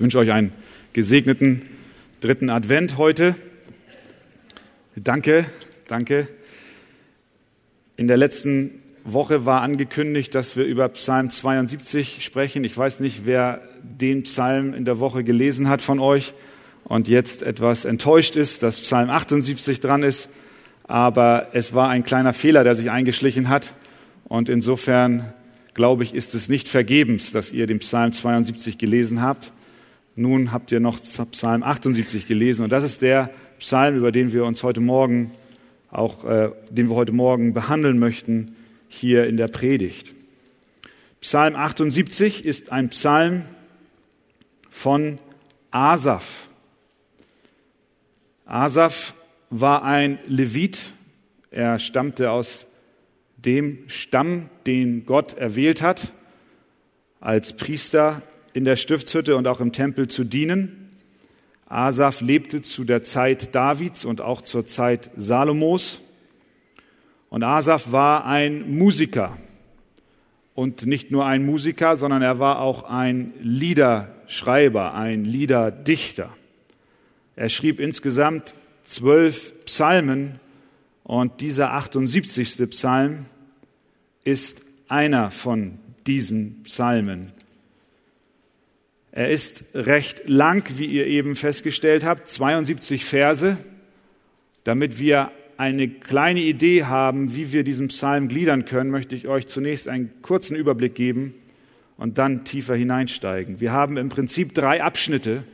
Ich wünsche euch einen gesegneten dritten Advent heute. Danke, danke. In der letzten Woche war angekündigt, dass wir über Psalm 72 sprechen. Ich weiß nicht, wer den Psalm in der Woche gelesen hat von euch und jetzt etwas enttäuscht ist, dass Psalm 78 dran ist. Aber es war ein kleiner Fehler, der sich eingeschlichen hat. Und insofern glaube ich, ist es nicht vergebens, dass ihr den Psalm 72 gelesen habt. Nun habt ihr noch Psalm 78 gelesen und das ist der Psalm, über den wir uns heute Morgen auch, äh, den wir heute Morgen behandeln möchten hier in der Predigt. Psalm 78 ist ein Psalm von Asaf. Asaf war ein Levit. Er stammte aus dem Stamm, den Gott erwählt hat, als Priester in der Stiftshütte und auch im Tempel zu dienen. Asaf lebte zu der Zeit Davids und auch zur Zeit Salomos. Und Asaf war ein Musiker. Und nicht nur ein Musiker, sondern er war auch ein Liederschreiber, ein Liederdichter. Er schrieb insgesamt zwölf Psalmen und dieser 78. Psalm ist einer von diesen Psalmen. Er ist recht lang, wie ihr eben festgestellt habt, 72 Verse, damit wir eine kleine Idee haben, wie wir diesen Psalm gliedern können, möchte ich euch zunächst einen kurzen Überblick geben und dann tiefer hineinsteigen. Wir haben im Prinzip drei Abschnitte.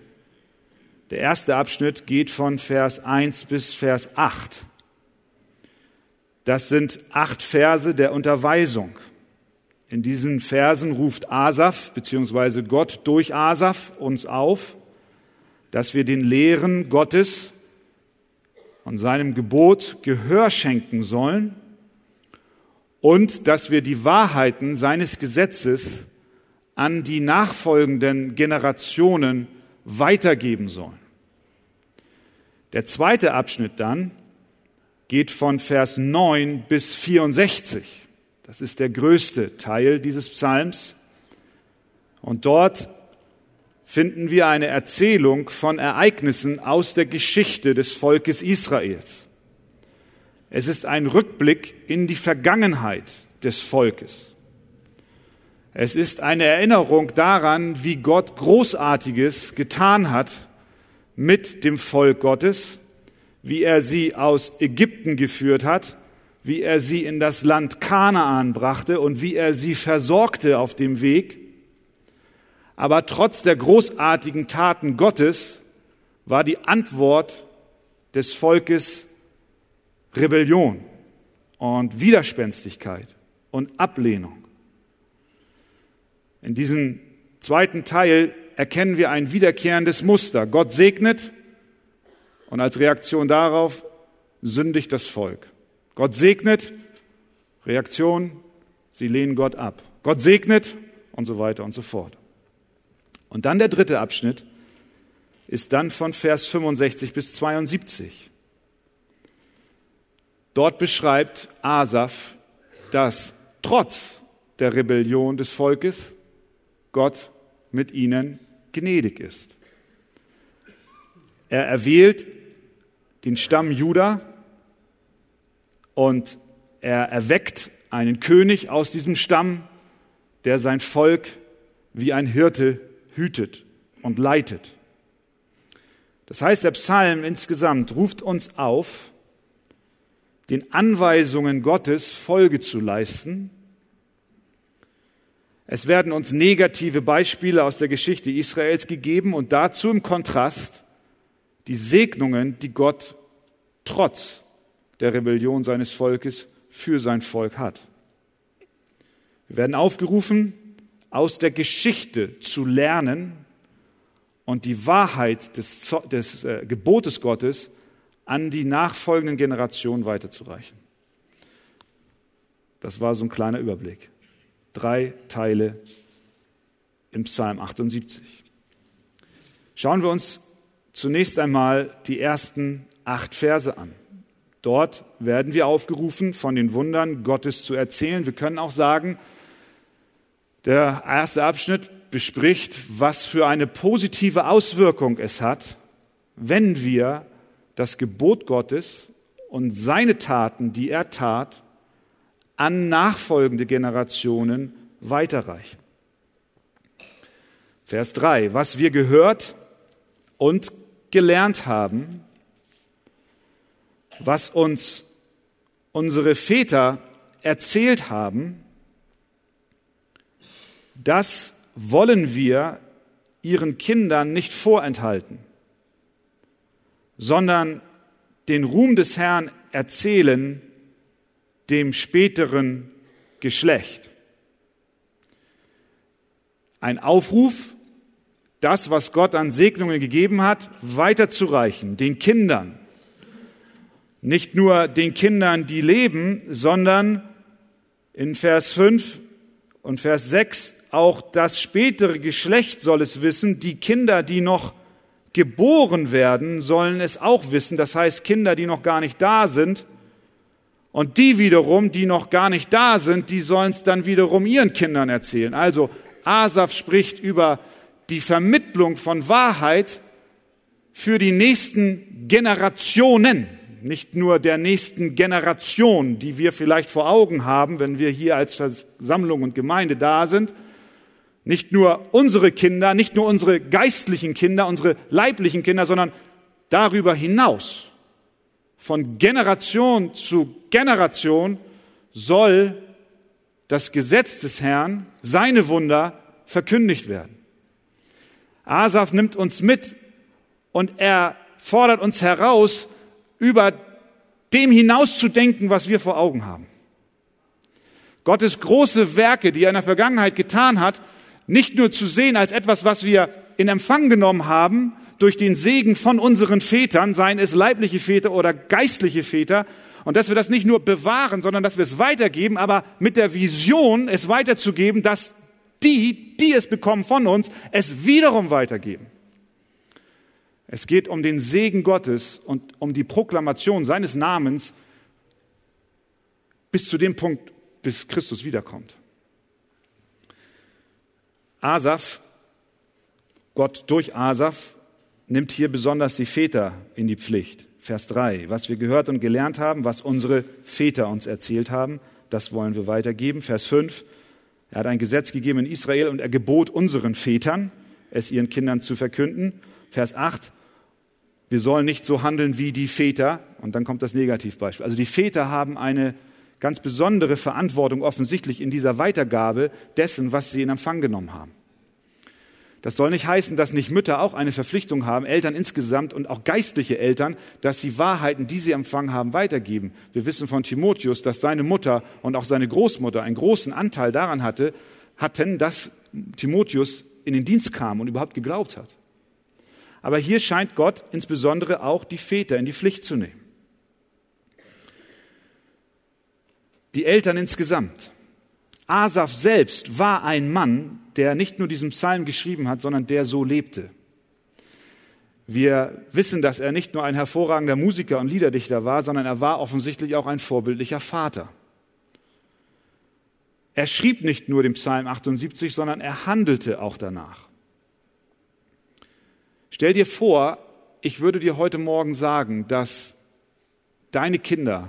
Der erste Abschnitt geht von Vers 1 bis Vers 8. Das sind acht Verse der Unterweisung. In diesen Versen ruft Asaf beziehungsweise Gott durch Asaf uns auf, dass wir den Lehren Gottes und seinem Gebot Gehör schenken sollen und dass wir die Wahrheiten seines Gesetzes an die nachfolgenden Generationen weitergeben sollen. Der zweite Abschnitt dann geht von Vers 9 bis 64. Das ist der größte Teil dieses Psalms. Und dort finden wir eine Erzählung von Ereignissen aus der Geschichte des Volkes Israels. Es ist ein Rückblick in die Vergangenheit des Volkes. Es ist eine Erinnerung daran, wie Gott Großartiges getan hat mit dem Volk Gottes, wie er sie aus Ägypten geführt hat wie er sie in das Land Kanaan brachte und wie er sie versorgte auf dem Weg. Aber trotz der großartigen Taten Gottes war die Antwort des Volkes Rebellion und Widerspenstigkeit und Ablehnung. In diesem zweiten Teil erkennen wir ein wiederkehrendes Muster. Gott segnet und als Reaktion darauf sündigt das Volk. Gott segnet, Reaktion, sie lehnen Gott ab. Gott segnet und so weiter und so fort. Und dann der dritte Abschnitt ist dann von Vers 65 bis 72. Dort beschreibt Asaf, dass trotz der Rebellion des Volkes Gott mit ihnen gnädig ist. Er erwählt den Stamm Juda und er erweckt einen König aus diesem Stamm, der sein Volk wie ein Hirte hütet und leitet. Das heißt, der Psalm insgesamt ruft uns auf, den Anweisungen Gottes Folge zu leisten. Es werden uns negative Beispiele aus der Geschichte Israels gegeben und dazu im Kontrast die Segnungen, die Gott trotz der Rebellion seines Volkes für sein Volk hat. Wir werden aufgerufen, aus der Geschichte zu lernen und die Wahrheit des, des äh, Gebotes Gottes an die nachfolgenden Generationen weiterzureichen. Das war so ein kleiner Überblick. Drei Teile im Psalm 78. Schauen wir uns zunächst einmal die ersten acht Verse an. Dort werden wir aufgerufen, von den Wundern Gottes zu erzählen. Wir können auch sagen, der erste Abschnitt bespricht, was für eine positive Auswirkung es hat, wenn wir das Gebot Gottes und seine Taten, die er tat, an nachfolgende Generationen weiterreichen. Vers 3. Was wir gehört und gelernt haben, was uns unsere Väter erzählt haben, das wollen wir ihren Kindern nicht vorenthalten, sondern den Ruhm des Herrn erzählen dem späteren Geschlecht. Ein Aufruf, das, was Gott an Segnungen gegeben hat, weiterzureichen, den Kindern. Nicht nur den Kindern, die leben, sondern in Vers 5 und Vers 6 auch das spätere Geschlecht soll es wissen, die Kinder, die noch geboren werden, sollen es auch wissen. Das heißt, Kinder, die noch gar nicht da sind. Und die wiederum, die noch gar nicht da sind, die sollen es dann wiederum ihren Kindern erzählen. Also Asaf spricht über die Vermittlung von Wahrheit für die nächsten Generationen, nicht nur der nächsten Generation, die wir vielleicht vor Augen haben, wenn wir hier als Versammlung und Gemeinde da sind, nicht nur unsere Kinder, nicht nur unsere geistlichen Kinder, unsere leiblichen Kinder, sondern darüber hinaus. Von Generation zu Generation soll das Gesetz des Herrn, seine Wunder verkündigt werden. Asaf nimmt uns mit und er fordert uns heraus, über dem hinauszudenken, was wir vor Augen haben. Gottes große Werke, die er in der Vergangenheit getan hat, nicht nur zu sehen als etwas, was wir in Empfang genommen haben durch den Segen von unseren Vätern, seien es leibliche Väter oder geistliche Väter, und dass wir das nicht nur bewahren, sondern dass wir es weitergeben, aber mit der Vision, es weiterzugeben, dass die, die es bekommen von uns, es wiederum weitergeben. Es geht um den Segen Gottes und um die Proklamation seines Namens bis zu dem Punkt, bis Christus wiederkommt. Asaf, Gott durch Asaf, nimmt hier besonders die Väter in die Pflicht. Vers 3. Was wir gehört und gelernt haben, was unsere Väter uns erzählt haben, das wollen wir weitergeben. Vers 5. Er hat ein Gesetz gegeben in Israel und er gebot unseren Vätern, es ihren Kindern zu verkünden. Vers 8. Wir sollen nicht so handeln wie die Väter. Und dann kommt das Negativbeispiel. Also die Väter haben eine ganz besondere Verantwortung offensichtlich in dieser Weitergabe dessen, was sie in Empfang genommen haben. Das soll nicht heißen, dass nicht Mütter auch eine Verpflichtung haben, Eltern insgesamt und auch geistliche Eltern, dass sie Wahrheiten, die sie empfangen haben, weitergeben. Wir wissen von Timotheus, dass seine Mutter und auch seine Großmutter einen großen Anteil daran hatte, hatten, dass Timotheus in den Dienst kam und überhaupt geglaubt hat. Aber hier scheint Gott insbesondere auch die Väter in die Pflicht zu nehmen. Die Eltern insgesamt. Asaf selbst war ein Mann, der nicht nur diesen Psalm geschrieben hat, sondern der so lebte. Wir wissen, dass er nicht nur ein hervorragender Musiker und Liederdichter war, sondern er war offensichtlich auch ein vorbildlicher Vater. Er schrieb nicht nur den Psalm 78, sondern er handelte auch danach. Stell dir vor, ich würde dir heute Morgen sagen, dass deine Kinder,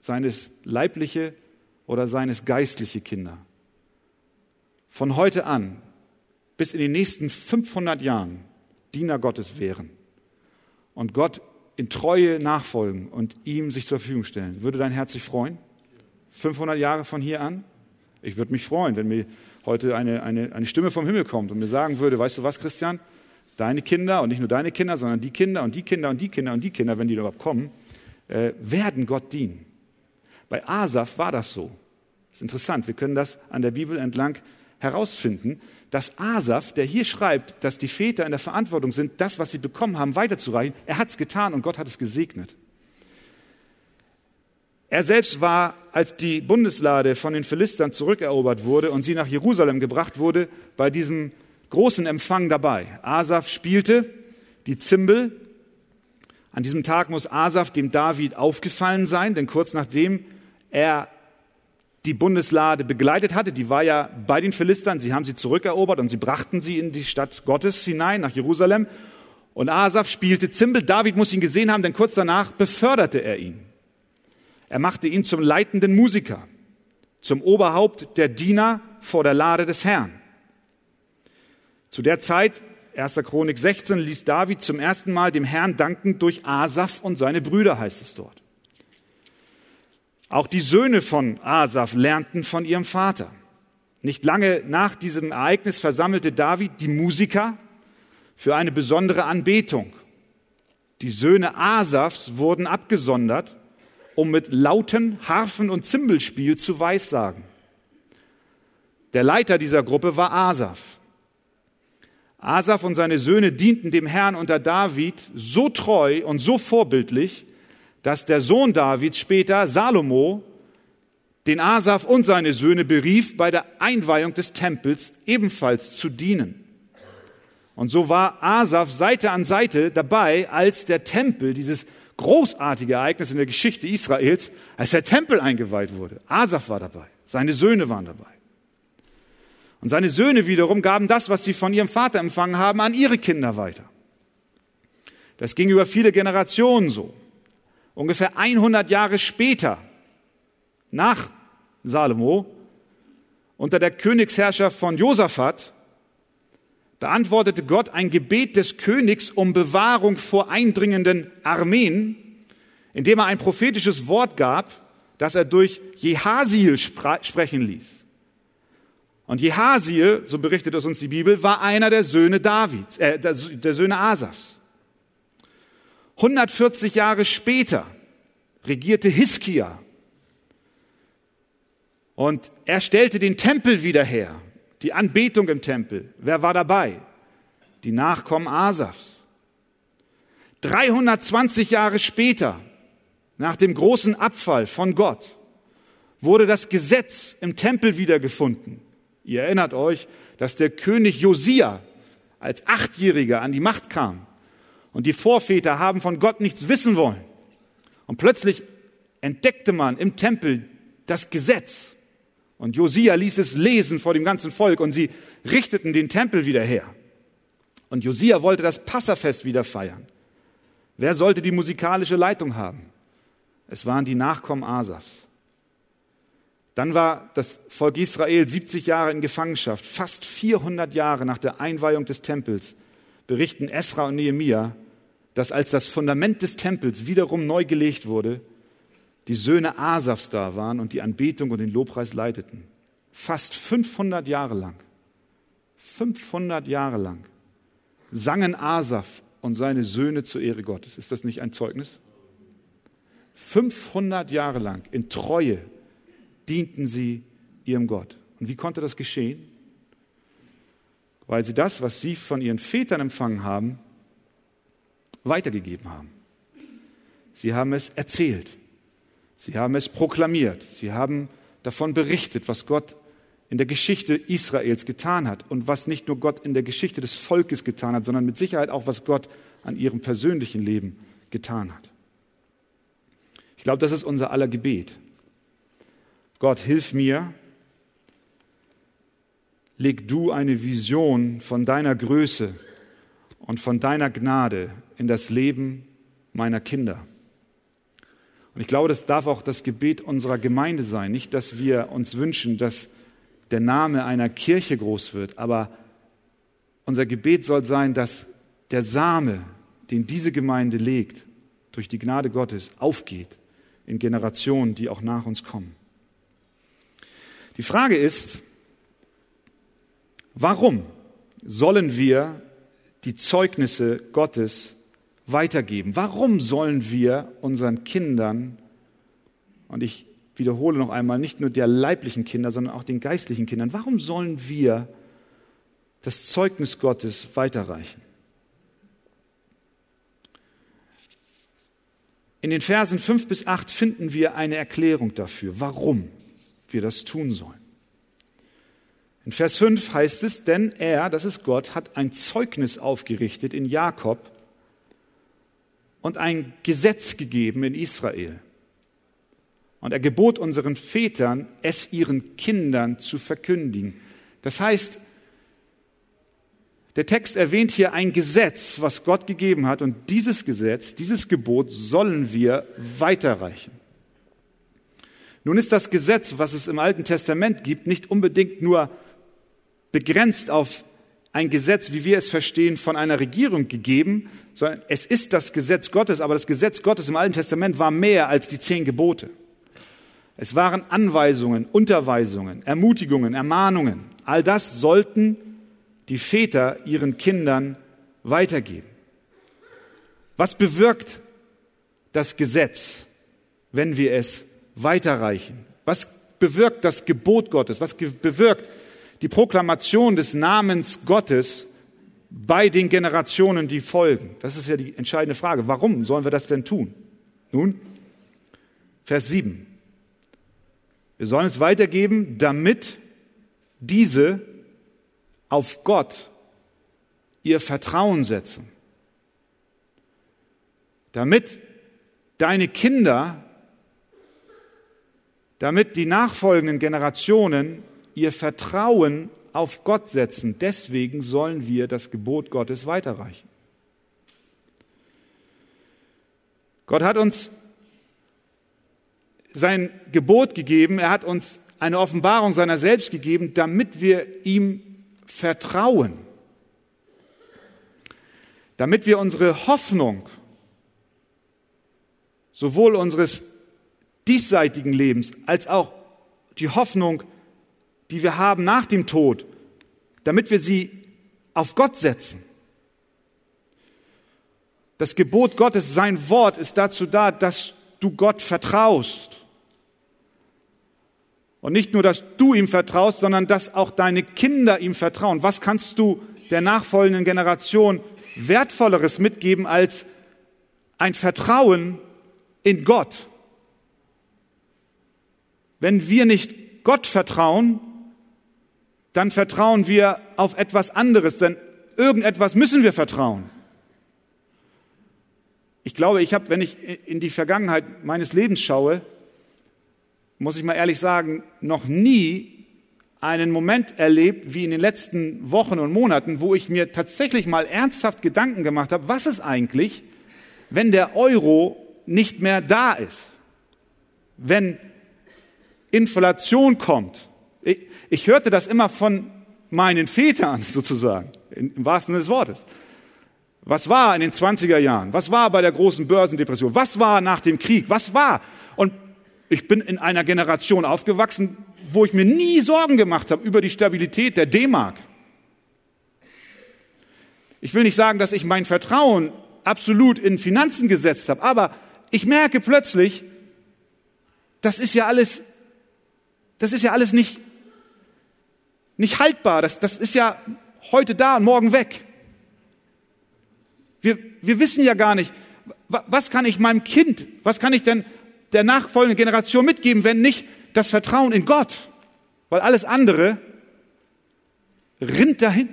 seines leibliche oder seines geistliche Kinder, von heute an bis in die nächsten 500 Jahren Diener Gottes wären und Gott in Treue nachfolgen und ihm sich zur Verfügung stellen, würde dein Herz sich freuen? 500 Jahre von hier an? Ich würde mich freuen, wenn mir heute eine, eine, eine Stimme vom Himmel kommt und mir sagen würde, weißt du was, Christian? Deine Kinder und nicht nur deine Kinder, sondern die Kinder und die Kinder und die Kinder und die Kinder, wenn die überhaupt kommen, äh, werden Gott dienen. Bei Asaf war das so. Das ist interessant, wir können das an der Bibel entlang herausfinden, dass Asaf, der hier schreibt, dass die Väter in der Verantwortung sind, das, was sie bekommen haben, weiterzureichen, er hat es getan und Gott hat es gesegnet. Er selbst war, als die Bundeslade von den Philistern zurückerobert wurde und sie nach Jerusalem gebracht wurde, bei diesem großen Empfang dabei. Asaf spielte die Zimbel. An diesem Tag muss Asaf dem David aufgefallen sein, denn kurz nachdem er die Bundeslade begleitet hatte. Die war ja bei den Philistern. Sie haben sie zurückerobert und sie brachten sie in die Stadt Gottes hinein, nach Jerusalem. Und Asaf spielte Zimbel. David muss ihn gesehen haben, denn kurz danach beförderte er ihn. Er machte ihn zum leitenden Musiker, zum Oberhaupt der Diener vor der Lade des Herrn. Zu der Zeit, 1. Chronik 16, ließ David zum ersten Mal dem Herrn danken durch Asaf und seine Brüder, heißt es dort. Auch die Söhne von Asaf lernten von ihrem Vater. Nicht lange nach diesem Ereignis versammelte David die Musiker für eine besondere Anbetung. Die Söhne Asafs wurden abgesondert, um mit lauten Harfen- und Zimbelspiel zu weissagen. Der Leiter dieser Gruppe war Asaf. Asaf und seine Söhne dienten dem Herrn unter David so treu und so vorbildlich, dass der Sohn Davids später, Salomo, den Asaf und seine Söhne berief, bei der Einweihung des Tempels ebenfalls zu dienen. Und so war Asaf Seite an Seite dabei, als der Tempel, dieses großartige Ereignis in der Geschichte Israels, als der Tempel eingeweiht wurde. Asaf war dabei, seine Söhne waren dabei. Und seine Söhne wiederum gaben das, was sie von ihrem Vater empfangen haben, an ihre Kinder weiter. Das ging über viele Generationen so. Ungefähr 100 Jahre später, nach Salomo, unter der Königsherrschaft von Josaphat, beantwortete Gott ein Gebet des Königs um Bewahrung vor eindringenden Armeen, indem er ein prophetisches Wort gab, das er durch Jehasil sprechen ließ. Und Jehasil, so berichtet es uns die Bibel, war einer der Söhne Davids, äh, der Söhne Asafs. 140 Jahre später regierte Hiskia und er stellte den Tempel wieder her, die Anbetung im Tempel. Wer war dabei? Die Nachkommen Asafs. 320 Jahre später, nach dem großen Abfall von Gott, wurde das Gesetz im Tempel wiedergefunden. Ihr erinnert euch, dass der König Josia als Achtjähriger an die Macht kam und die Vorväter haben von Gott nichts wissen wollen. Und plötzlich entdeckte man im Tempel das Gesetz. Und Josia ließ es lesen vor dem ganzen Volk und sie richteten den Tempel wieder her. Und Josia wollte das Passafest wieder feiern. Wer sollte die musikalische Leitung haben? Es waren die Nachkommen Asafs. Dann war das Volk Israel 70 Jahre in Gefangenschaft. Fast 400 Jahre nach der Einweihung des Tempels berichten Esra und Nehemia, dass als das Fundament des Tempels wiederum neu gelegt wurde, die Söhne Asafs da waren und die Anbetung und den Lobpreis leiteten. Fast 500 Jahre lang, 500 Jahre lang sangen Asaf und seine Söhne zur Ehre Gottes. Ist das nicht ein Zeugnis? 500 Jahre lang in Treue dienten sie ihrem Gott. Und wie konnte das geschehen? Weil sie das, was sie von ihren Vätern empfangen haben, weitergegeben haben. Sie haben es erzählt. Sie haben es proklamiert. Sie haben davon berichtet, was Gott in der Geschichte Israels getan hat und was nicht nur Gott in der Geschichte des Volkes getan hat, sondern mit Sicherheit auch, was Gott an ihrem persönlichen Leben getan hat. Ich glaube, das ist unser aller Gebet. Gott, hilf mir, leg du eine Vision von deiner Größe und von deiner Gnade in das Leben meiner Kinder. Und ich glaube, das darf auch das Gebet unserer Gemeinde sein. Nicht, dass wir uns wünschen, dass der Name einer Kirche groß wird, aber unser Gebet soll sein, dass der Same, den diese Gemeinde legt, durch die Gnade Gottes aufgeht in Generationen, die auch nach uns kommen. Die Frage ist, warum sollen wir die Zeugnisse Gottes weitergeben? Warum sollen wir unseren Kindern, und ich wiederhole noch einmal, nicht nur der leiblichen Kinder, sondern auch den geistlichen Kindern, warum sollen wir das Zeugnis Gottes weiterreichen? In den Versen 5 bis 8 finden wir eine Erklärung dafür, warum wir das tun sollen. In Vers 5 heißt es, denn er, das ist Gott, hat ein Zeugnis aufgerichtet in Jakob und ein Gesetz gegeben in Israel. Und er gebot unseren Vätern, es ihren Kindern zu verkündigen. Das heißt, der Text erwähnt hier ein Gesetz, was Gott gegeben hat, und dieses Gesetz, dieses Gebot sollen wir weiterreichen. Nun ist das Gesetz, was es im Alten Testament gibt, nicht unbedingt nur begrenzt auf ein Gesetz, wie wir es verstehen, von einer Regierung gegeben, sondern es ist das Gesetz Gottes, aber das Gesetz Gottes im Alten Testament war mehr als die zehn Gebote. Es waren Anweisungen, Unterweisungen, Ermutigungen, Ermahnungen. All das sollten die Väter ihren Kindern weitergeben. Was bewirkt das Gesetz, wenn wir es weiterreichen? Was bewirkt das Gebot Gottes? Was bewirkt die Proklamation des Namens Gottes bei den Generationen, die folgen? Das ist ja die entscheidende Frage. Warum sollen wir das denn tun? Nun, Vers 7. Wir sollen es weitergeben, damit diese auf Gott ihr Vertrauen setzen. Damit deine Kinder, damit die nachfolgenden Generationen ihr Vertrauen auf Gott setzen. Deswegen sollen wir das Gebot Gottes weiterreichen. Gott hat uns sein Gebot gegeben, er hat uns eine Offenbarung seiner selbst gegeben, damit wir ihm vertrauen, damit wir unsere Hoffnung sowohl unseres diesseitigen Lebens als auch die Hoffnung, die wir haben nach dem Tod, damit wir sie auf Gott setzen. Das Gebot Gottes, sein Wort, ist dazu da, dass du Gott vertraust. Und nicht nur, dass du ihm vertraust, sondern dass auch deine Kinder ihm vertrauen. Was kannst du der nachfolgenden Generation wertvolleres mitgeben als ein Vertrauen in Gott? Wenn wir nicht Gott vertrauen, dann vertrauen wir auf etwas anderes, denn irgendetwas müssen wir vertrauen. Ich glaube, ich habe, wenn ich in die Vergangenheit meines Lebens schaue, muss ich mal ehrlich sagen, noch nie einen Moment erlebt, wie in den letzten Wochen und Monaten, wo ich mir tatsächlich mal ernsthaft Gedanken gemacht habe, was ist eigentlich, wenn der Euro nicht mehr da ist? Wenn Inflation kommt? Ich, ich hörte das immer von meinen Vätern sozusagen, im wahrsten Sinne des Wortes. Was war in den 20er Jahren? Was war bei der großen Börsendepression? Was war nach dem Krieg? Was war? Und ich bin in einer Generation aufgewachsen, wo ich mir nie Sorgen gemacht habe über die Stabilität der D-Mark. Ich will nicht sagen, dass ich mein Vertrauen absolut in Finanzen gesetzt habe, aber ich merke plötzlich, das ist ja alles, das ist ja alles nicht, nicht haltbar. Das, das ist ja heute da und morgen weg. Wir, wir wissen ja gar nicht, was kann ich meinem Kind, was kann ich denn der nachfolgenden Generation mitgeben, wenn nicht das Vertrauen in Gott? Weil alles andere rinnt dahin.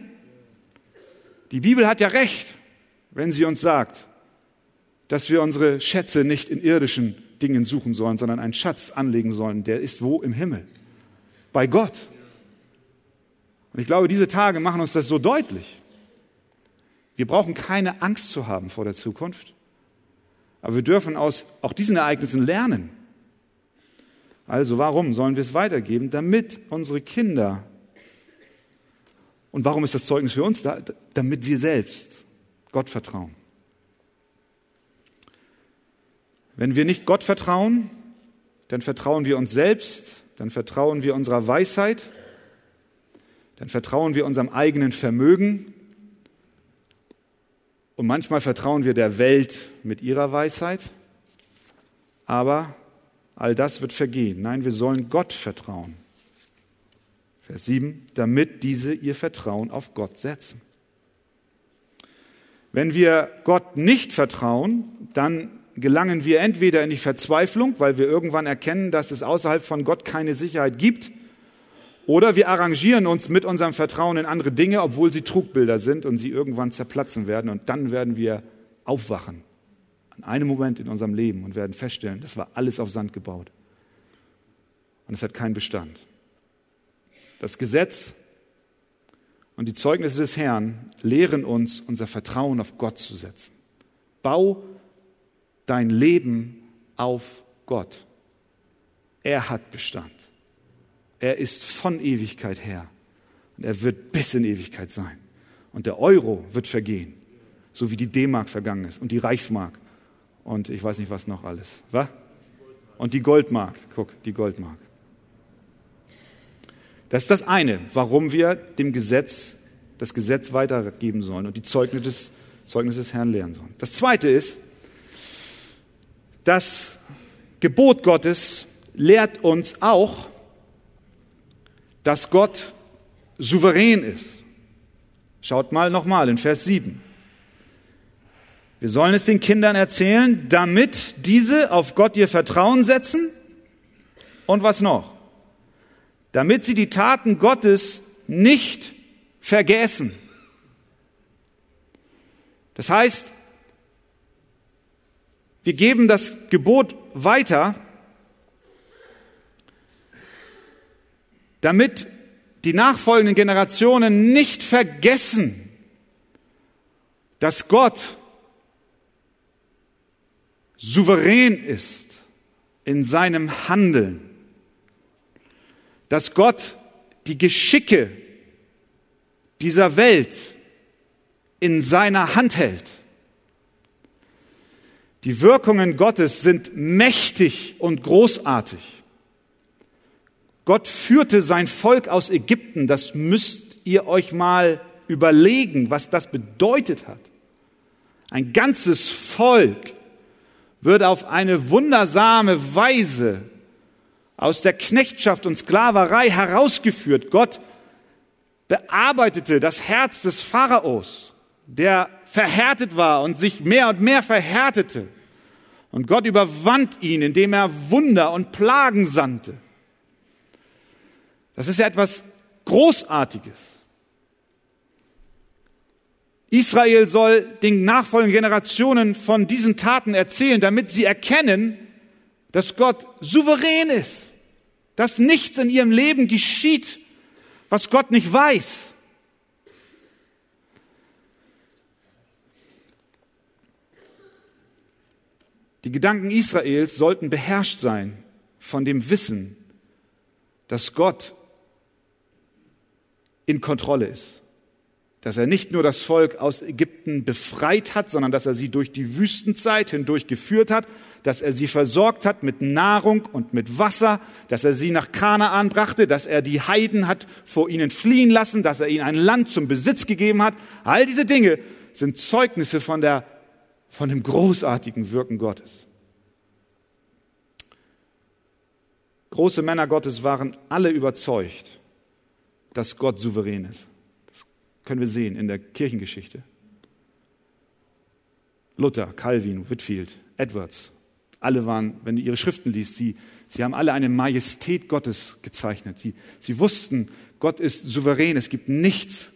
Die Bibel hat ja recht, wenn sie uns sagt, dass wir unsere Schätze nicht in irdischen Dingen suchen sollen, sondern einen Schatz anlegen sollen, der ist wo im Himmel? Bei Gott. Und ich glaube, diese Tage machen uns das so deutlich. Wir brauchen keine Angst zu haben vor der Zukunft. Aber wir dürfen aus auch diesen Ereignissen lernen. Also warum sollen wir es weitergeben? Damit unsere Kinder, und warum ist das Zeugnis für uns da? Damit wir selbst Gott vertrauen. Wenn wir nicht Gott vertrauen, dann vertrauen wir uns selbst, dann vertrauen wir unserer Weisheit, dann vertrauen wir unserem eigenen Vermögen, und manchmal vertrauen wir der Welt mit ihrer Weisheit, aber all das wird vergehen. Nein, wir sollen Gott vertrauen. Vers 7, damit diese ihr Vertrauen auf Gott setzen. Wenn wir Gott nicht vertrauen, dann gelangen wir entweder in die Verzweiflung, weil wir irgendwann erkennen, dass es außerhalb von Gott keine Sicherheit gibt, oder wir arrangieren uns mit unserem Vertrauen in andere Dinge, obwohl sie Trugbilder sind und sie irgendwann zerplatzen werden. Und dann werden wir aufwachen an einem Moment in unserem Leben und werden feststellen, das war alles auf Sand gebaut. und es hat keinen Bestand. Das Gesetz und die Zeugnisse des Herrn lehren uns, unser Vertrauen auf Gott zu setzen. Bau dein Leben auf Gott. Er hat Bestand. Er ist von Ewigkeit her. Und er wird bis in Ewigkeit sein. Und der Euro wird vergehen, so wie die D-Mark vergangen ist und die Reichsmark und ich weiß nicht was noch alles. Was? Und die Goldmark. Guck, die Goldmark. Das ist das eine, warum wir dem Gesetz, das Gesetz weitergeben sollen und die Zeugnisse des, Zeugnis des Herrn lehren sollen. Das zweite ist, das Gebot Gottes lehrt uns auch, dass Gott souverän ist. Schaut mal nochmal in Vers 7. Wir sollen es den Kindern erzählen, damit diese auf Gott ihr Vertrauen setzen. Und was noch? Damit sie die Taten Gottes nicht vergessen. Das heißt, wir geben das Gebot weiter, damit die nachfolgenden Generationen nicht vergessen, dass Gott souverän ist in seinem Handeln, dass Gott die Geschicke dieser Welt in seiner Hand hält. Die Wirkungen Gottes sind mächtig und großartig. Gott führte sein Volk aus Ägypten, das müsst ihr euch mal überlegen, was das bedeutet hat. Ein ganzes Volk wird auf eine wundersame Weise aus der Knechtschaft und Sklaverei herausgeführt. Gott bearbeitete das Herz des Pharaos, der verhärtet war und sich mehr und mehr verhärtete. Und Gott überwand ihn, indem er Wunder und Plagen sandte. Das ist ja etwas Großartiges. Israel soll den nachfolgenden Generationen von diesen Taten erzählen, damit sie erkennen, dass Gott souverän ist, dass nichts in ihrem Leben geschieht, was Gott nicht weiß. Die Gedanken Israels sollten beherrscht sein von dem Wissen, dass Gott in Kontrolle ist dass er nicht nur das Volk aus Ägypten befreit hat, sondern dass er sie durch die Wüstenzeit hindurch geführt hat, dass er sie versorgt hat mit Nahrung und mit Wasser, dass er sie nach Kanaan brachte, dass er die Heiden hat vor ihnen fliehen lassen, dass er ihnen ein Land zum Besitz gegeben hat. All diese Dinge sind Zeugnisse von, der, von dem großartigen Wirken Gottes. Große Männer Gottes waren alle überzeugt, dass Gott souverän ist können wir sehen in der Kirchengeschichte. Luther, Calvin, Whitfield, Edwards, alle waren, wenn du ihre Schriften liest, sie, sie haben alle eine Majestät Gottes gezeichnet. Sie, sie wussten, Gott ist souverän. Es gibt nichts,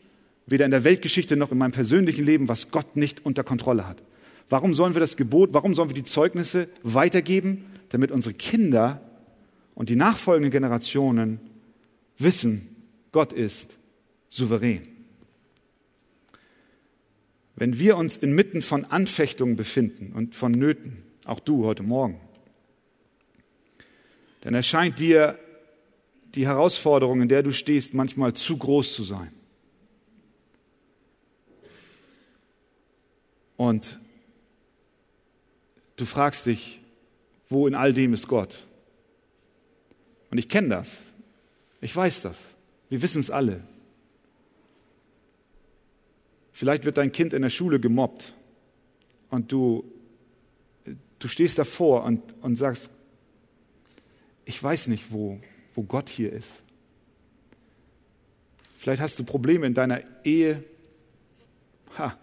weder in der Weltgeschichte noch in meinem persönlichen Leben, was Gott nicht unter Kontrolle hat. Warum sollen wir das Gebot, warum sollen wir die Zeugnisse weitergeben? Damit unsere Kinder und die nachfolgenden Generationen wissen, Gott ist souverän. Wenn wir uns inmitten von Anfechtungen befinden und von Nöten, auch du heute Morgen, dann erscheint dir die Herausforderung, in der du stehst, manchmal zu groß zu sein. Und du fragst dich, wo in all dem ist Gott? Und ich kenne das. Ich weiß das. Wir wissen es alle. Vielleicht wird dein Kind in der Schule gemobbt und du, du stehst davor und, und sagst, ich weiß nicht, wo, wo Gott hier ist. Vielleicht hast du Probleme in deiner Ehe, ha,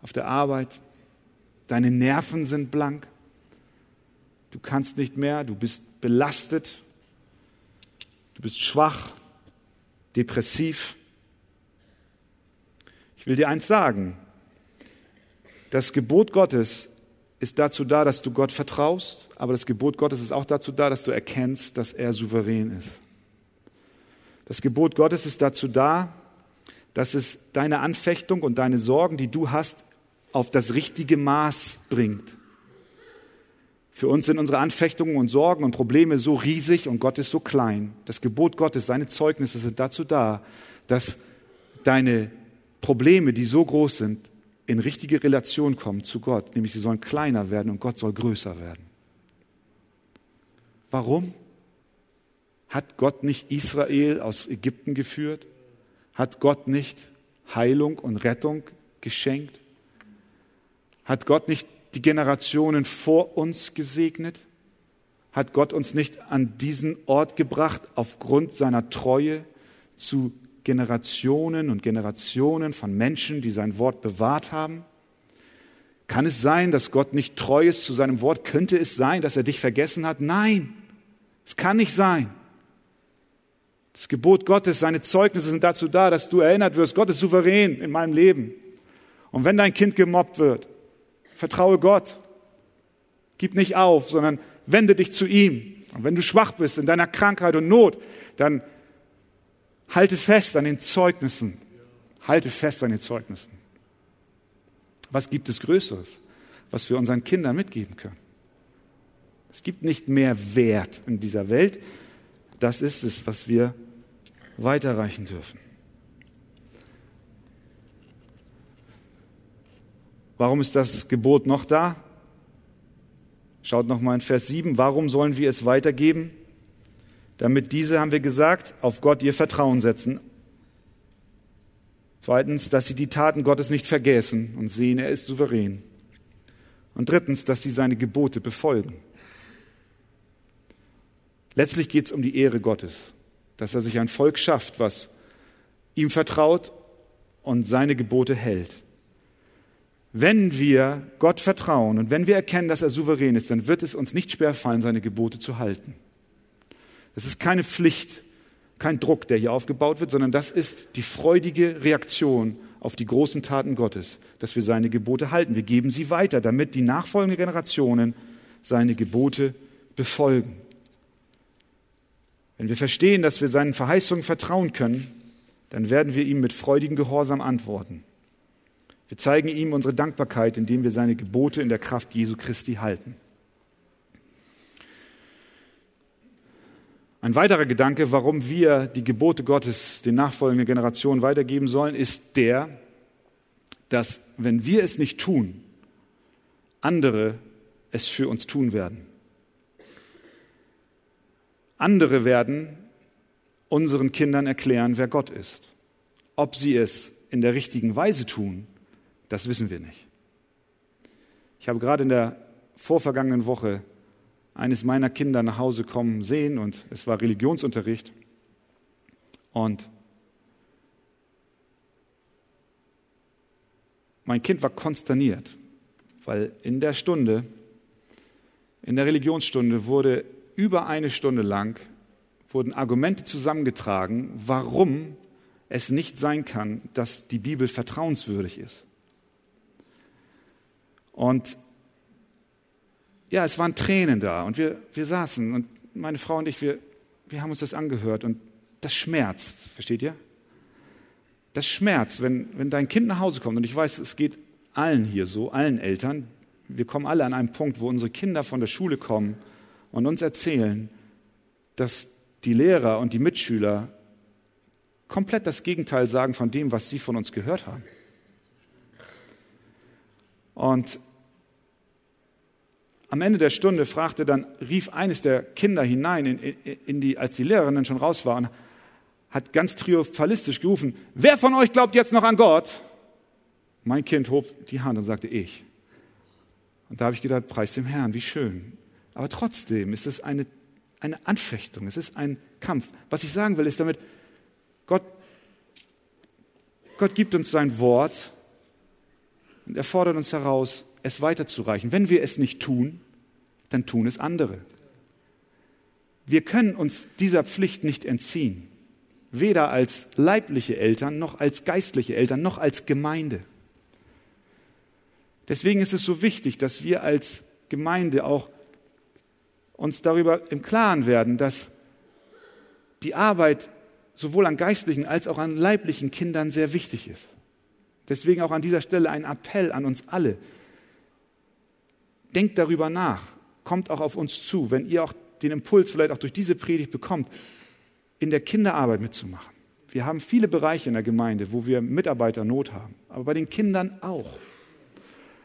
auf der Arbeit, deine Nerven sind blank, du kannst nicht mehr, du bist belastet, du bist schwach, depressiv. Ich will dir eins sagen. Das Gebot Gottes ist dazu da, dass du Gott vertraust, aber das Gebot Gottes ist auch dazu da, dass du erkennst, dass er souverän ist. Das Gebot Gottes ist dazu da, dass es deine Anfechtung und deine Sorgen, die du hast, auf das richtige Maß bringt. Für uns sind unsere Anfechtungen und Sorgen und Probleme so riesig und Gott ist so klein. Das Gebot Gottes, seine Zeugnisse sind dazu da, dass deine Probleme, die so groß sind, in richtige Relation kommen zu Gott, nämlich sie sollen kleiner werden und Gott soll größer werden. Warum? Hat Gott nicht Israel aus Ägypten geführt? Hat Gott nicht Heilung und Rettung geschenkt? Hat Gott nicht die Generationen vor uns gesegnet? Hat Gott uns nicht an diesen Ort gebracht aufgrund seiner Treue zu Generationen und Generationen von Menschen, die sein Wort bewahrt haben? Kann es sein, dass Gott nicht treu ist zu seinem Wort? Könnte es sein, dass er dich vergessen hat? Nein, es kann nicht sein. Das Gebot Gottes, seine Zeugnisse sind dazu da, dass du erinnert wirst, Gott ist souverän in meinem Leben. Und wenn dein Kind gemobbt wird, Vertraue Gott. Gib nicht auf, sondern wende dich zu ihm. Und wenn du schwach bist in deiner Krankheit und Not, dann halte fest an den Zeugnissen. Halte fest an den Zeugnissen. Was gibt es Größeres, was wir unseren Kindern mitgeben können? Es gibt nicht mehr Wert in dieser Welt. Das ist es, was wir weiterreichen dürfen. Warum ist das Gebot noch da? Schaut nochmal in Vers 7. Warum sollen wir es weitergeben? Damit diese, haben wir gesagt, auf Gott ihr Vertrauen setzen. Zweitens, dass sie die Taten Gottes nicht vergessen und sehen, er ist souverän. Und drittens, dass sie seine Gebote befolgen. Letztlich geht es um die Ehre Gottes, dass er sich ein Volk schafft, was ihm vertraut und seine Gebote hält. Wenn wir Gott vertrauen und wenn wir erkennen, dass er souverän ist, dann wird es uns nicht schwer fallen, seine Gebote zu halten. Es ist keine Pflicht, kein Druck, der hier aufgebaut wird, sondern das ist die freudige Reaktion auf die großen Taten Gottes, dass wir seine Gebote halten. Wir geben sie weiter, damit die nachfolgenden Generationen seine Gebote befolgen. Wenn wir verstehen, dass wir seinen Verheißungen vertrauen können, dann werden wir ihm mit freudigem Gehorsam antworten. Wir zeigen ihm unsere Dankbarkeit, indem wir seine Gebote in der Kraft Jesu Christi halten. Ein weiterer Gedanke, warum wir die Gebote Gottes den nachfolgenden Generationen weitergeben sollen, ist der, dass wenn wir es nicht tun, andere es für uns tun werden. Andere werden unseren Kindern erklären, wer Gott ist. Ob sie es in der richtigen Weise tun das wissen wir nicht. Ich habe gerade in der vorvergangenen Woche eines meiner Kinder nach Hause kommen sehen und es war Religionsunterricht. Und mein Kind war konsterniert, weil in der Stunde, in der Religionsstunde wurde über eine Stunde lang wurden Argumente zusammengetragen, warum es nicht sein kann, dass die Bibel vertrauenswürdig ist. Und ja, es waren Tränen da und wir, wir saßen und meine Frau und ich, wir, wir haben uns das angehört und das schmerzt, versteht ihr? Das schmerzt, wenn, wenn dein Kind nach Hause kommt und ich weiß, es geht allen hier so, allen Eltern, wir kommen alle an einen Punkt, wo unsere Kinder von der Schule kommen und uns erzählen, dass die Lehrer und die Mitschüler komplett das Gegenteil sagen von dem, was sie von uns gehört haben. Und am Ende der Stunde fragte dann, rief eines der Kinder hinein, in, in die, als die Lehrerin dann schon raus war, und hat ganz triumphalistisch gerufen, wer von euch glaubt jetzt noch an Gott? Mein Kind hob die Hand und sagte, ich. Und da habe ich gedacht, preis dem Herrn, wie schön. Aber trotzdem ist es eine, eine Anfechtung, es ist ein Kampf. Was ich sagen will, ist damit, Gott, Gott gibt uns sein Wort und er fordert uns heraus, es weiterzureichen. Wenn wir es nicht tun, dann tun es andere. Wir können uns dieser Pflicht nicht entziehen, weder als leibliche Eltern noch als geistliche Eltern noch als Gemeinde. Deswegen ist es so wichtig, dass wir als Gemeinde auch uns darüber im Klaren werden, dass die Arbeit sowohl an geistlichen als auch an leiblichen Kindern sehr wichtig ist. Deswegen auch an dieser Stelle ein Appell an uns alle. Denkt darüber nach, kommt auch auf uns zu, wenn ihr auch den Impuls vielleicht auch durch diese Predigt bekommt, in der Kinderarbeit mitzumachen. Wir haben viele Bereiche in der Gemeinde, wo wir Mitarbeiternot haben, aber bei den Kindern auch.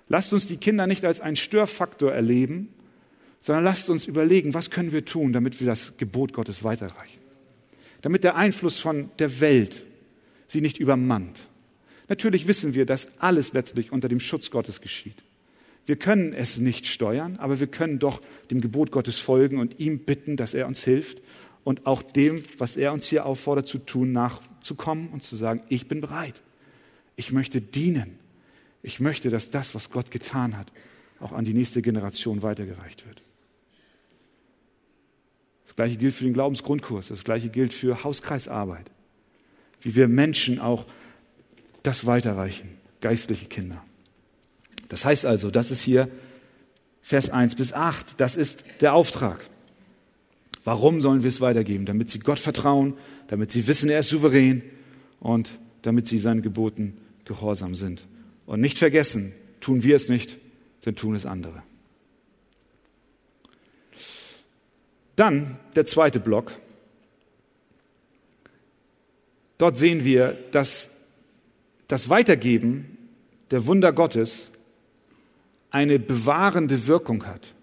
Lasst uns die Kinder nicht als einen Störfaktor erleben, sondern lasst uns überlegen, was können wir tun, damit wir das Gebot Gottes weiterreichen. Damit der Einfluss von der Welt sie nicht übermannt. Natürlich wissen wir, dass alles letztlich unter dem Schutz Gottes geschieht. Wir können es nicht steuern, aber wir können doch dem Gebot Gottes folgen und ihm bitten, dass er uns hilft und auch dem, was er uns hier auffordert zu tun, nachzukommen und zu sagen, ich bin bereit. Ich möchte dienen. Ich möchte, dass das, was Gott getan hat, auch an die nächste Generation weitergereicht wird. Das gleiche gilt für den Glaubensgrundkurs, das gleiche gilt für Hauskreisarbeit, wie wir Menschen auch das weiterreichen, geistliche Kinder. Das heißt also, das ist hier Vers 1 bis 8, das ist der Auftrag. Warum sollen wir es weitergeben? Damit sie Gott vertrauen, damit sie wissen, er ist souverän und damit sie seinen Geboten gehorsam sind. Und nicht vergessen, tun wir es nicht, dann tun es andere. Dann der zweite Block. Dort sehen wir, dass das Weitergeben der Wunder Gottes eine bewahrende Wirkung hat.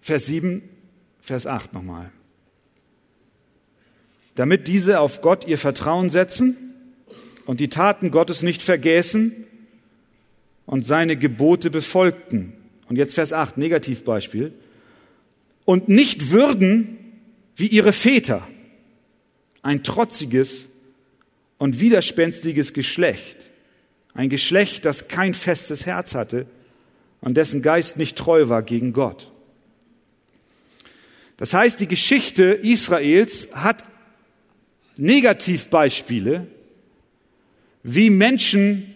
Vers 7, Vers 8 nochmal damit diese auf Gott ihr Vertrauen setzen und die Taten Gottes nicht vergessen und seine Gebote befolgten. Und jetzt Vers 8, Negativbeispiel. Und nicht würden wie ihre Väter, ein trotziges und widerspenstiges Geschlecht, ein Geschlecht, das kein festes Herz hatte und dessen Geist nicht treu war gegen Gott. Das heißt, die Geschichte Israels hat Negativbeispiele, wie Menschen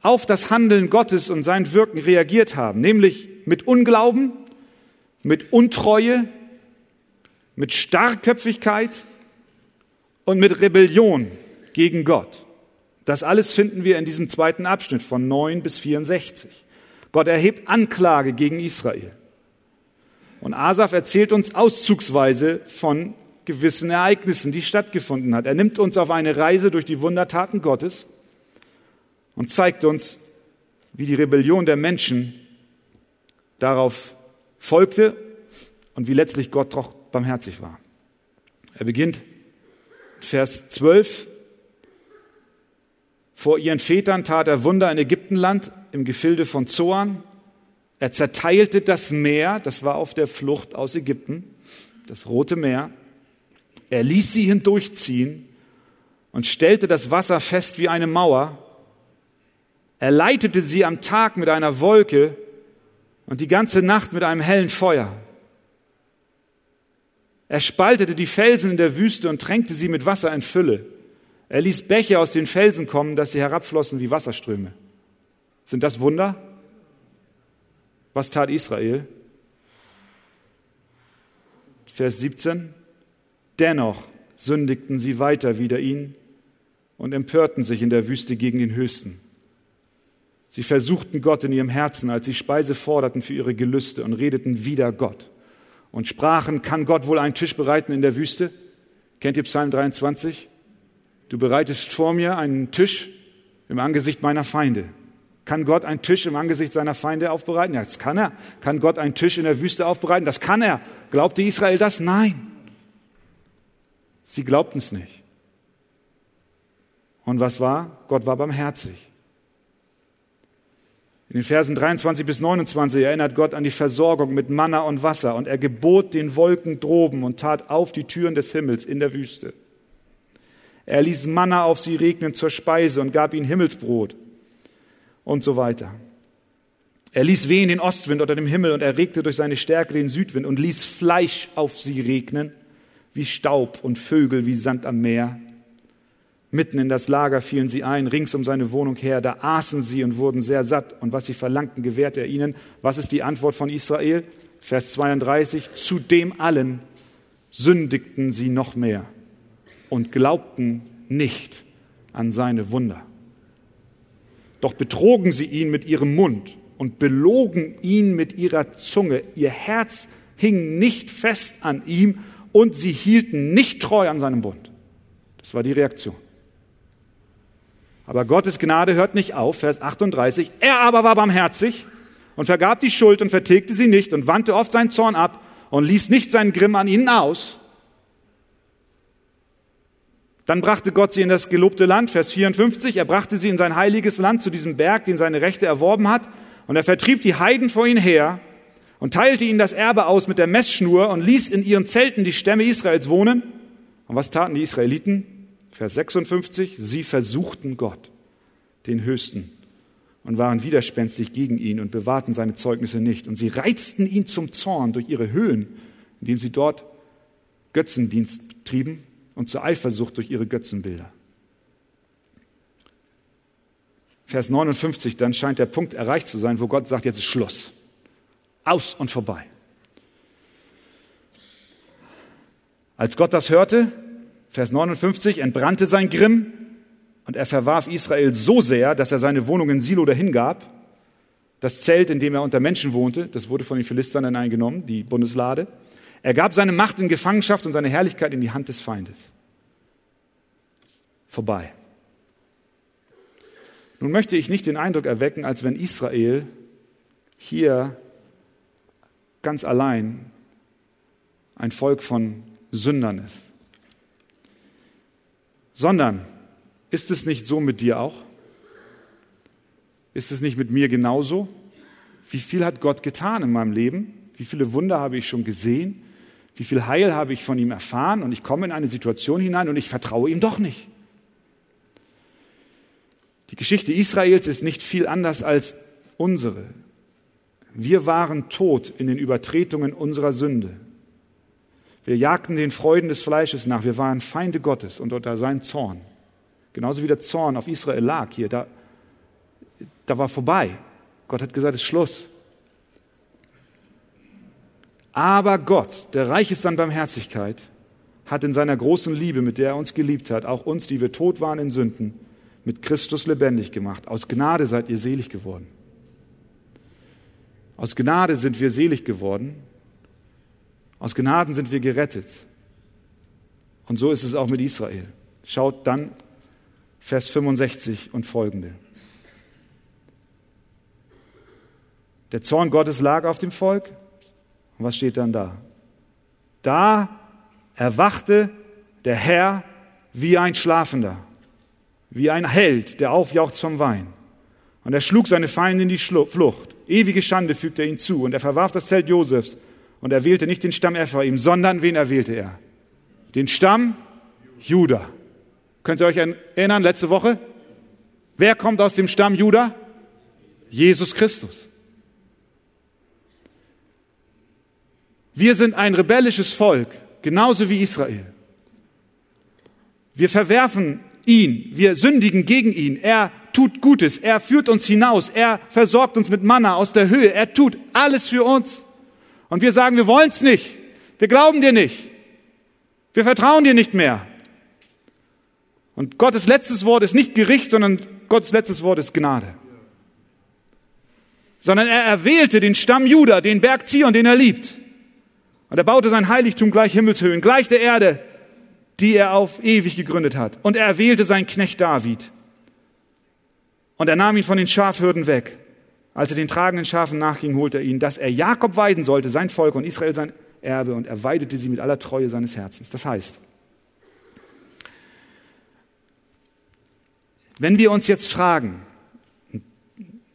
auf das Handeln Gottes und sein Wirken reagiert haben, nämlich mit Unglauben, mit Untreue, mit Starrköpfigkeit und mit Rebellion gegen Gott. Das alles finden wir in diesem zweiten Abschnitt von 9 bis 64. Gott erhebt Anklage gegen Israel. Und Asaf erzählt uns auszugsweise von gewissen Ereignissen, die stattgefunden hat. Er nimmt uns auf eine Reise durch die Wundertaten Gottes und zeigt uns, wie die Rebellion der Menschen darauf folgte und wie letztlich Gott doch barmherzig war. Er beginnt Vers 12. Vor ihren Vätern tat er Wunder in Ägyptenland im Gefilde von Zoan. Er zerteilte das Meer, das war auf der Flucht aus Ägypten, das Rote Meer. Er ließ sie hindurchziehen und stellte das Wasser fest wie eine Mauer. Er leitete sie am Tag mit einer Wolke und die ganze Nacht mit einem hellen Feuer. Er spaltete die Felsen in der Wüste und tränkte sie mit Wasser in Fülle. Er ließ Bäche aus den Felsen kommen, dass sie herabflossen wie Wasserströme. Sind das Wunder? Was tat Israel? Vers 17. Dennoch sündigten sie weiter wider ihn und empörten sich in der Wüste gegen den Höchsten. Sie versuchten Gott in ihrem Herzen, als sie Speise forderten für ihre Gelüste und redeten wider Gott und sprachen, kann Gott wohl einen Tisch bereiten in der Wüste? Kennt ihr Psalm 23? Du bereitest vor mir einen Tisch im Angesicht meiner Feinde. Kann Gott einen Tisch im Angesicht seiner Feinde aufbereiten? Ja, das kann er. Kann Gott einen Tisch in der Wüste aufbereiten? Das kann er. Glaubte Israel das? Nein. Sie glaubten es nicht. Und was war? Gott war barmherzig. In den Versen 23 bis 29 erinnert Gott an die Versorgung mit Manna und Wasser und er gebot den Wolken droben und tat auf die Türen des Himmels in der Wüste. Er ließ Manna auf sie regnen zur Speise und gab ihnen Himmelsbrot und so weiter. Er ließ wehen den Ostwind unter dem Himmel und erregte durch seine Stärke den Südwind und ließ Fleisch auf sie regnen wie Staub und Vögel wie Sand am Meer. Mitten in das Lager fielen sie ein, rings um seine Wohnung her. Da aßen sie und wurden sehr satt. Und was sie verlangten, gewährte er ihnen. Was ist die Antwort von Israel? Vers 32. Zu dem allen sündigten sie noch mehr und glaubten nicht an seine Wunder. Doch betrogen sie ihn mit ihrem Mund und belogen ihn mit ihrer Zunge. Ihr Herz hing nicht fest an ihm und sie hielten nicht treu an seinem Bund. Das war die Reaktion. Aber Gottes Gnade hört nicht auf, Vers 38. Er aber war barmherzig und vergab die Schuld und vertilgte sie nicht und wandte oft seinen Zorn ab und ließ nicht seinen Grimm an ihnen aus. Dann brachte Gott sie in das gelobte Land, Vers 54. Er brachte sie in sein heiliges Land zu diesem Berg, den seine Rechte erworben hat. Und er vertrieb die Heiden vor ihnen her und teilte ihnen das Erbe aus mit der Messschnur und ließ in ihren Zelten die Stämme Israels wohnen. Und was taten die Israeliten? Vers 56, sie versuchten Gott, den Höchsten, und waren widerspenstig gegen ihn und bewahrten seine Zeugnisse nicht. Und sie reizten ihn zum Zorn durch ihre Höhen, indem sie dort Götzendienst trieben und zur Eifersucht durch ihre Götzenbilder. Vers 59, dann scheint der Punkt erreicht zu sein, wo Gott sagt, jetzt ist Schluss. Aus und vorbei. Als Gott das hörte, Vers 59, entbrannte sein Grimm und er verwarf Israel so sehr, dass er seine Wohnung in Silo dahingab. Das Zelt, in dem er unter Menschen wohnte, das wurde von den Philistern dann eingenommen, die Bundeslade. Er gab seine Macht in Gefangenschaft und seine Herrlichkeit in die Hand des Feindes. Vorbei. Nun möchte ich nicht den Eindruck erwecken, als wenn Israel hier ganz allein ein Volk von Sündern ist sondern ist es nicht so mit dir auch? Ist es nicht mit mir genauso? Wie viel hat Gott getan in meinem Leben? Wie viele Wunder habe ich schon gesehen? Wie viel Heil habe ich von ihm erfahren? Und ich komme in eine Situation hinein und ich vertraue ihm doch nicht. Die Geschichte Israels ist nicht viel anders als unsere. Wir waren tot in den Übertretungen unserer Sünde. Wir jagten den Freuden des Fleisches nach. Wir waren Feinde Gottes und unter seinem Zorn. Genauso wie der Zorn auf Israel lag hier. Da, da war vorbei. Gott hat gesagt, es ist Schluss. Aber Gott, der reich ist an Barmherzigkeit, hat in seiner großen Liebe, mit der er uns geliebt hat, auch uns, die wir tot waren in Sünden, mit Christus lebendig gemacht. Aus Gnade seid ihr selig geworden. Aus Gnade sind wir selig geworden aus Gnaden sind wir gerettet. Und so ist es auch mit Israel. Schaut dann Vers 65 und folgende. Der Zorn Gottes lag auf dem Volk. Und was steht dann da? Da erwachte der Herr wie ein Schlafender, wie ein Held, der aufjaucht vom Wein. Und er schlug seine Feinde in die Flucht. Ewige Schande fügte er ihnen zu. Und er verwarf das Zelt Josefs und er wählte nicht den Stamm Ephraim, sondern wen erwählte er? Den Stamm Juda. Könnt ihr euch erinnern, letzte Woche? Wer kommt aus dem Stamm Juda? Jesus Christus. Wir sind ein rebellisches Volk, genauso wie Israel. Wir verwerfen ihn, wir sündigen gegen ihn. Er tut Gutes, er führt uns hinaus, er versorgt uns mit Manna aus der Höhe, er tut alles für uns. Und wir sagen, wir wollen es nicht. Wir glauben dir nicht. Wir vertrauen dir nicht mehr. Und Gottes letztes Wort ist nicht Gericht, sondern Gottes letztes Wort ist Gnade. Sondern er erwählte den Stamm Juda, den Berg Zion, den er liebt. Und er baute sein Heiligtum gleich Himmelshöhen, gleich der Erde, die er auf ewig gegründet hat. Und er erwählte seinen Knecht David. Und er nahm ihn von den Schafhürden weg als er den tragenden Schafen nachging, holte er ihn, dass er Jakob weiden sollte, sein Volk und Israel sein Erbe, und er weidete sie mit aller Treue seines Herzens. Das heißt, wenn wir uns jetzt fragen,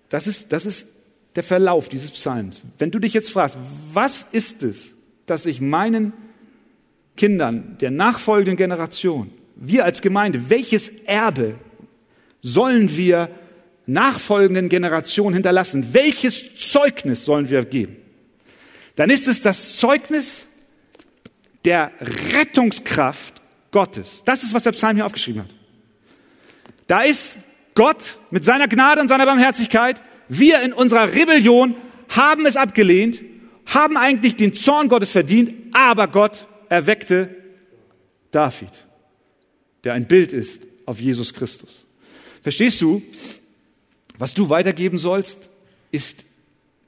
das ist, das ist der Verlauf dieses Psalms, wenn du dich jetzt fragst, was ist es, dass ich meinen Kindern der nachfolgenden Generation, wir als Gemeinde, welches Erbe sollen wir nachfolgenden Generationen hinterlassen? Welches Zeugnis sollen wir geben? Dann ist es das Zeugnis der Rettungskraft Gottes. Das ist, was der Psalm hier aufgeschrieben hat. Da ist Gott mit seiner Gnade und seiner Barmherzigkeit. Wir in unserer Rebellion haben es abgelehnt, haben eigentlich den Zorn Gottes verdient, aber Gott erweckte David, der ein Bild ist auf Jesus Christus. Verstehst du? Was du weitergeben sollst, ist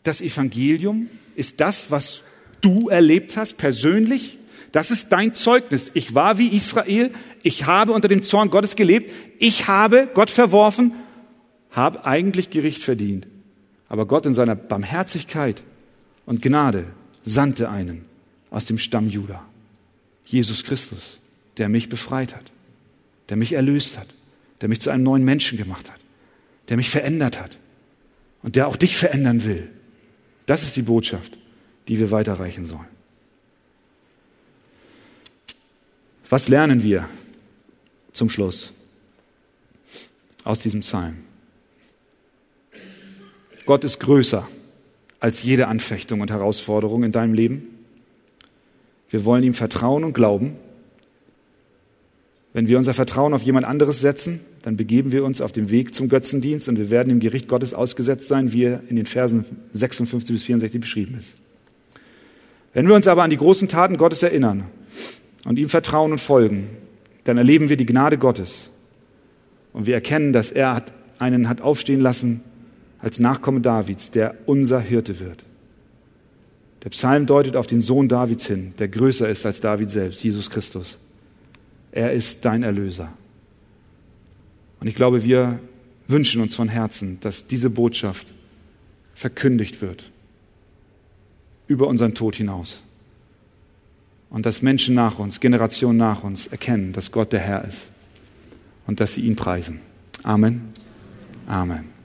das Evangelium, ist das, was du erlebt hast persönlich. Das ist dein Zeugnis. Ich war wie Israel. Ich habe unter dem Zorn Gottes gelebt. Ich habe Gott verworfen, habe eigentlich Gericht verdient. Aber Gott in seiner Barmherzigkeit und Gnade sandte einen aus dem Stamm Juda. Jesus Christus, der mich befreit hat, der mich erlöst hat, der mich zu einem neuen Menschen gemacht hat, der mich verändert hat und der auch dich verändern will. Das ist die Botschaft, die wir weiterreichen sollen. Was lernen wir zum Schluss aus diesem Psalm? Gott ist größer als jede Anfechtung und Herausforderung in deinem Leben. Wir wollen ihm vertrauen und glauben. Wenn wir unser Vertrauen auf jemand anderes setzen, dann begeben wir uns auf den Weg zum Götzendienst und wir werden im Gericht Gottes ausgesetzt sein, wie er in den Versen 56 bis 64 beschrieben ist. Wenn wir uns aber an die großen Taten Gottes erinnern und ihm vertrauen und folgen, dann erleben wir die Gnade Gottes. Und wir erkennen, dass er einen hat aufstehen lassen als Nachkomme Davids, der unser Hirte wird. Der Psalm deutet auf den Sohn Davids hin, der größer ist als David selbst, Jesus Christus. Er ist dein Erlöser. Und ich glaube, wir wünschen uns von Herzen, dass diese Botschaft verkündigt wird über unseren Tod hinaus. Und dass Menschen nach uns, Generationen nach uns erkennen, dass Gott der Herr ist und dass sie ihn preisen. Amen. Amen.